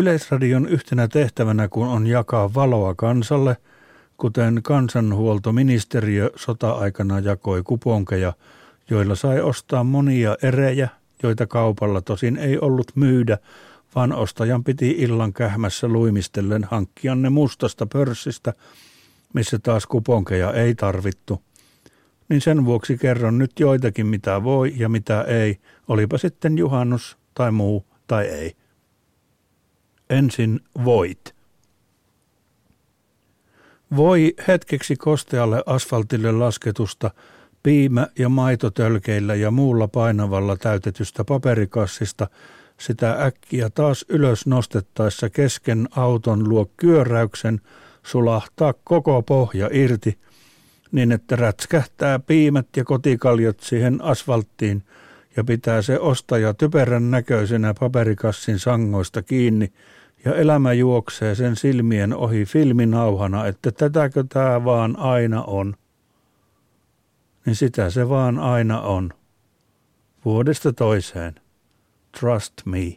Yleisradion yhtenä tehtävänä kun on jakaa valoa kansalle, kuten kansanhuoltoministeriö sota-aikana jakoi kuponkeja, joilla sai ostaa monia erejä, joita kaupalla tosin ei ollut myydä, vaan ostajan piti illan kähmässä luimistellen hankkia ne mustasta pörssistä, missä taas kuponkeja ei tarvittu. Niin sen vuoksi kerron nyt joitakin mitä voi ja mitä ei, olipa sitten juhannus tai muu tai ei. Ensin voit. Voi hetkeksi kostealle asfaltille lasketusta piimä- ja maitotölkeillä ja muulla painavalla täytetystä paperikassista sitä äkkiä taas ylös nostettaessa kesken auton luo kyöräyksen sulahtaa koko pohja irti, niin että rätskähtää piimät ja kotikaljot siihen asfalttiin ja pitää se ostaja typerän näköisenä paperikassin sangoista kiinni ja elämä juoksee sen silmien ohi filminauhana, että tätäkö tämä vaan aina on. Niin sitä se vaan aina on. Vuodesta toiseen. Trust me.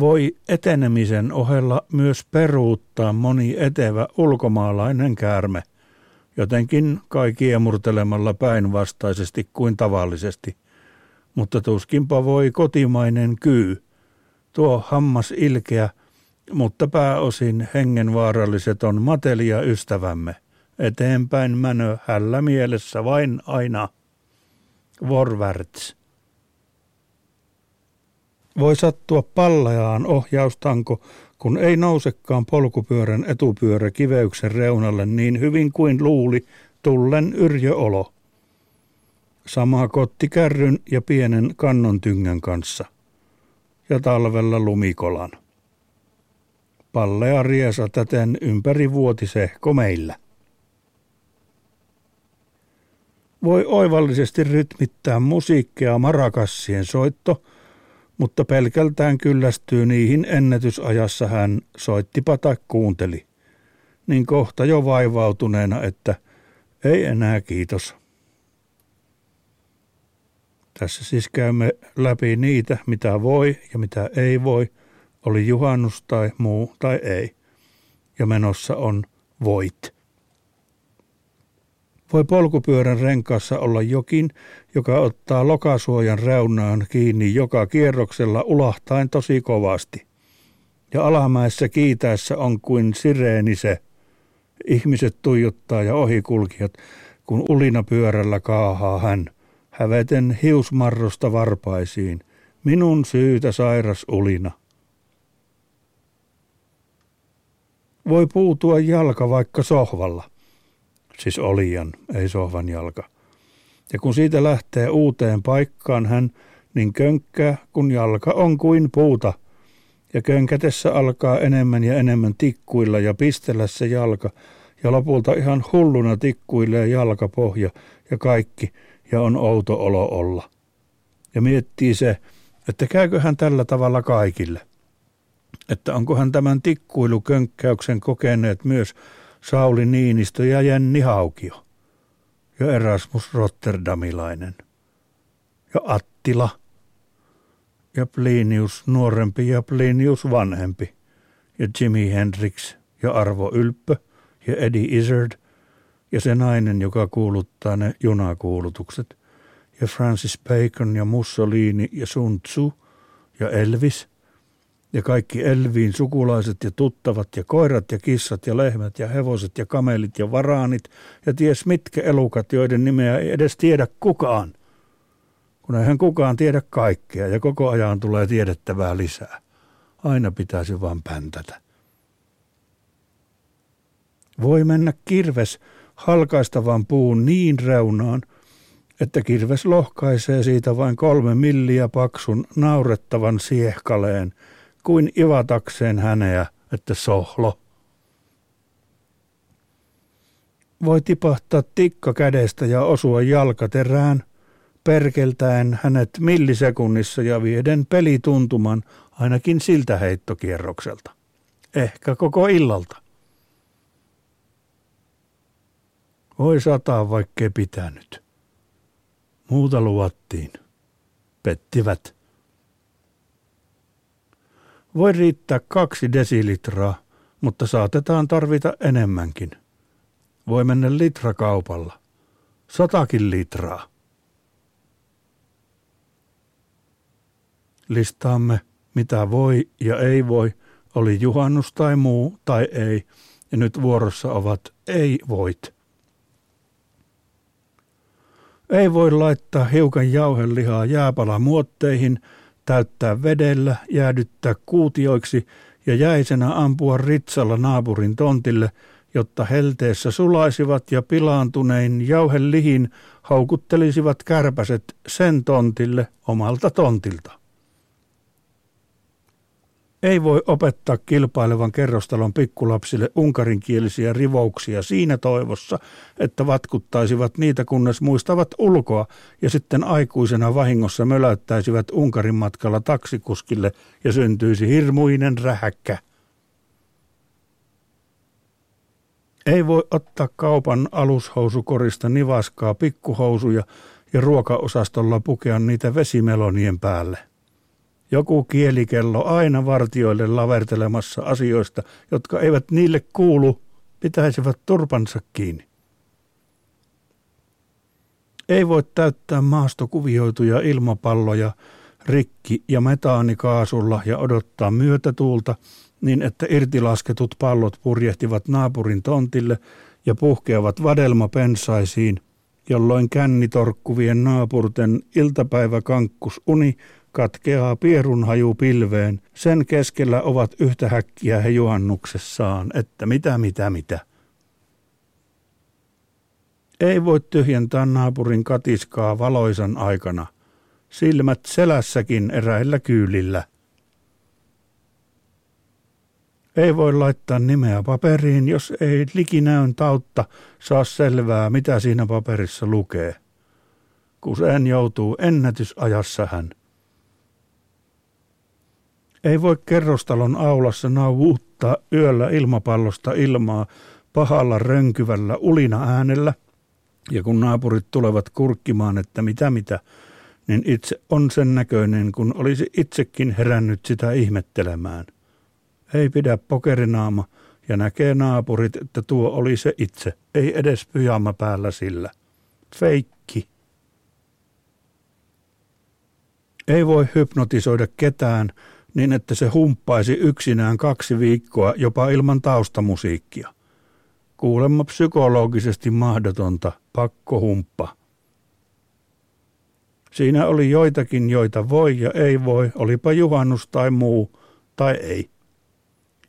Voi etenemisen ohella myös peruuttaa moni etevä ulkomaalainen käärme, jotenkin kai kiemurtelemalla päinvastaisesti kuin tavallisesti, mutta tuskinpa voi kotimainen kyy, tuo hammas ilkeä, mutta pääosin hengenvaaralliset on matelia ystävämme, eteenpäin mänö hällä mielessä vain aina. Vorvärts. Voi sattua pallajaan ohjaustanko, kun ei nousekaan polkupyörän etupyörä kiveyksen reunalle niin hyvin kuin luuli tullen yrjöolo. Sama kotti kärryn ja pienen kannon tyngän kanssa. Ja talvella lumikolan. Pallea riesa täten ympäri vuotisehko meillä. Voi oivallisesti rytmittää musiikkia marakassien soitto – mutta pelkältään kyllästyy niihin ennätysajassa hän soittipa tai kuunteli. Niin kohta jo vaivautuneena, että ei enää kiitos. Tässä siis käymme läpi niitä, mitä voi ja mitä ei voi, oli juhannus tai muu tai ei. Ja menossa on voit. Voi polkupyörän renkaassa olla jokin, joka ottaa lokasuojan reunaan kiinni joka kierroksella ulahtain tosi kovasti. Ja alamäessä kiitäessä on kuin sireeni se. Ihmiset tuijottaa ja ohikulkijat, kun ulina pyörällä kaahaa hän, häveten hiusmarrosta varpaisiin. Minun syytä sairas ulina. Voi puutua jalka vaikka sohvalla siis olijan, ei sohvan jalka. Ja kun siitä lähtee uuteen paikkaan hän, niin könkkää, kun jalka on kuin puuta. Ja könkätessä alkaa enemmän ja enemmän tikkuilla ja pistellä se jalka, ja lopulta ihan hulluna tikkuilee jalkapohja ja kaikki, ja on outo olo olla. Ja miettii se, että käyköhän tällä tavalla kaikille. Että onkohan tämän tikkuilukönkkäyksen kokeneet myös Sauli Niinistö ja Jenni Haukio ja Erasmus Rotterdamilainen ja Attila ja Plinius nuorempi ja Plinius vanhempi ja Jimi Hendrix ja Arvo Ylppö ja Eddie Izzard ja se nainen, joka kuuluttaa ne junakuulutukset ja Francis Bacon ja Mussolini ja Sun Tzu ja Elvis ja kaikki Elviin sukulaiset ja tuttavat ja koirat ja kissat ja lehmät ja hevoset ja kamelit ja varaanit ja ties mitkä elukat, joiden nimeä ei edes tiedä kukaan. Kun eihän kukaan tiedä kaikkea ja koko ajan tulee tiedettävää lisää. Aina pitäisi vain päntätä. Voi mennä kirves halkaistavan puun niin reunaan, että kirves lohkaisee siitä vain kolme milliä paksun naurettavan siehkaleen – kuin ivatakseen häneä, että sohlo. Voi tipahtaa tikka kädestä ja osua jalkaterään, perkeltäen hänet millisekunnissa ja vieden pelituntuman ainakin siltä heittokierrokselta. Ehkä koko illalta. Voi sataa vaikkei pitänyt. Muuta luvattiin. Pettivät. Voi riittää kaksi desilitraa, mutta saatetaan tarvita enemmänkin. Voi mennä litrakaupalla. Satakin litraa. Listaamme, mitä voi ja ei voi, oli juhannus tai muu tai ei, ja nyt vuorossa ovat ei voit. Ei voi laittaa hiukan jauhelihaa jääpalamuotteihin, täyttää vedellä, jäädyttää kuutioiksi ja jäisenä ampua ritsalla naapurin tontille, jotta helteessä sulaisivat ja pilaantunein jauhelihin haukuttelisivat kärpäset sen tontille omalta tontilta. Ei voi opettaa kilpailevan kerrostalon pikkulapsille unkarinkielisiä rivouksia siinä toivossa, että vatkuttaisivat niitä kunnes muistavat ulkoa ja sitten aikuisena vahingossa möläyttäisivät Unkarin matkalla taksikuskille ja syntyisi hirmuinen rähäkkä. Ei voi ottaa kaupan alushousukorista nivaskaa pikkuhousuja ja ruokaosastolla pukea niitä vesimelonien päälle. Joku kielikello aina vartioille lavertelemassa asioista, jotka eivät niille kuulu, pitäisivät turpansa kiinni. Ei voi täyttää maastokuvioituja ilmapalloja rikki- ja metaanikaasulla ja odottaa myötätuulta niin, että irtilasketut pallot purjehtivat naapurin tontille ja puhkeavat vadelmapensaisiin, jolloin kännitorkkuvien naapurten iltapäiväkankkus uni katkeaa pierunhaju pilveen, sen keskellä ovat yhtä häkkiä he juhannuksessaan, että mitä mitä mitä. Ei voi tyhjentää naapurin katiskaa valoisan aikana, silmät selässäkin eräillä kyylillä. Ei voi laittaa nimeä paperiin, jos ei likinäön tautta saa selvää, mitä siinä paperissa lukee. Kuseen joutuu ennätysajassa hän. Ei voi kerrostalon aulassa nauuttaa yöllä ilmapallosta ilmaa pahalla rönkyvällä ulina äänellä, ja kun naapurit tulevat kurkkimaan, että mitä mitä, niin itse on sen näköinen, kun olisi itsekin herännyt sitä ihmettelemään. Ei pidä pokerinaama, ja näkee naapurit, että tuo oli se itse, ei edes pyjama päällä sillä. Feikki. Ei voi hypnotisoida ketään, niin että se humppaisi yksinään kaksi viikkoa jopa ilman taustamusiikkia. Kuulemma psykologisesti mahdotonta, pakkohumppa. Siinä oli joitakin, joita voi ja ei voi, olipa juhannus tai muu, tai ei.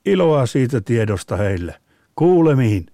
Iloa siitä tiedosta heille. Kuulemiin.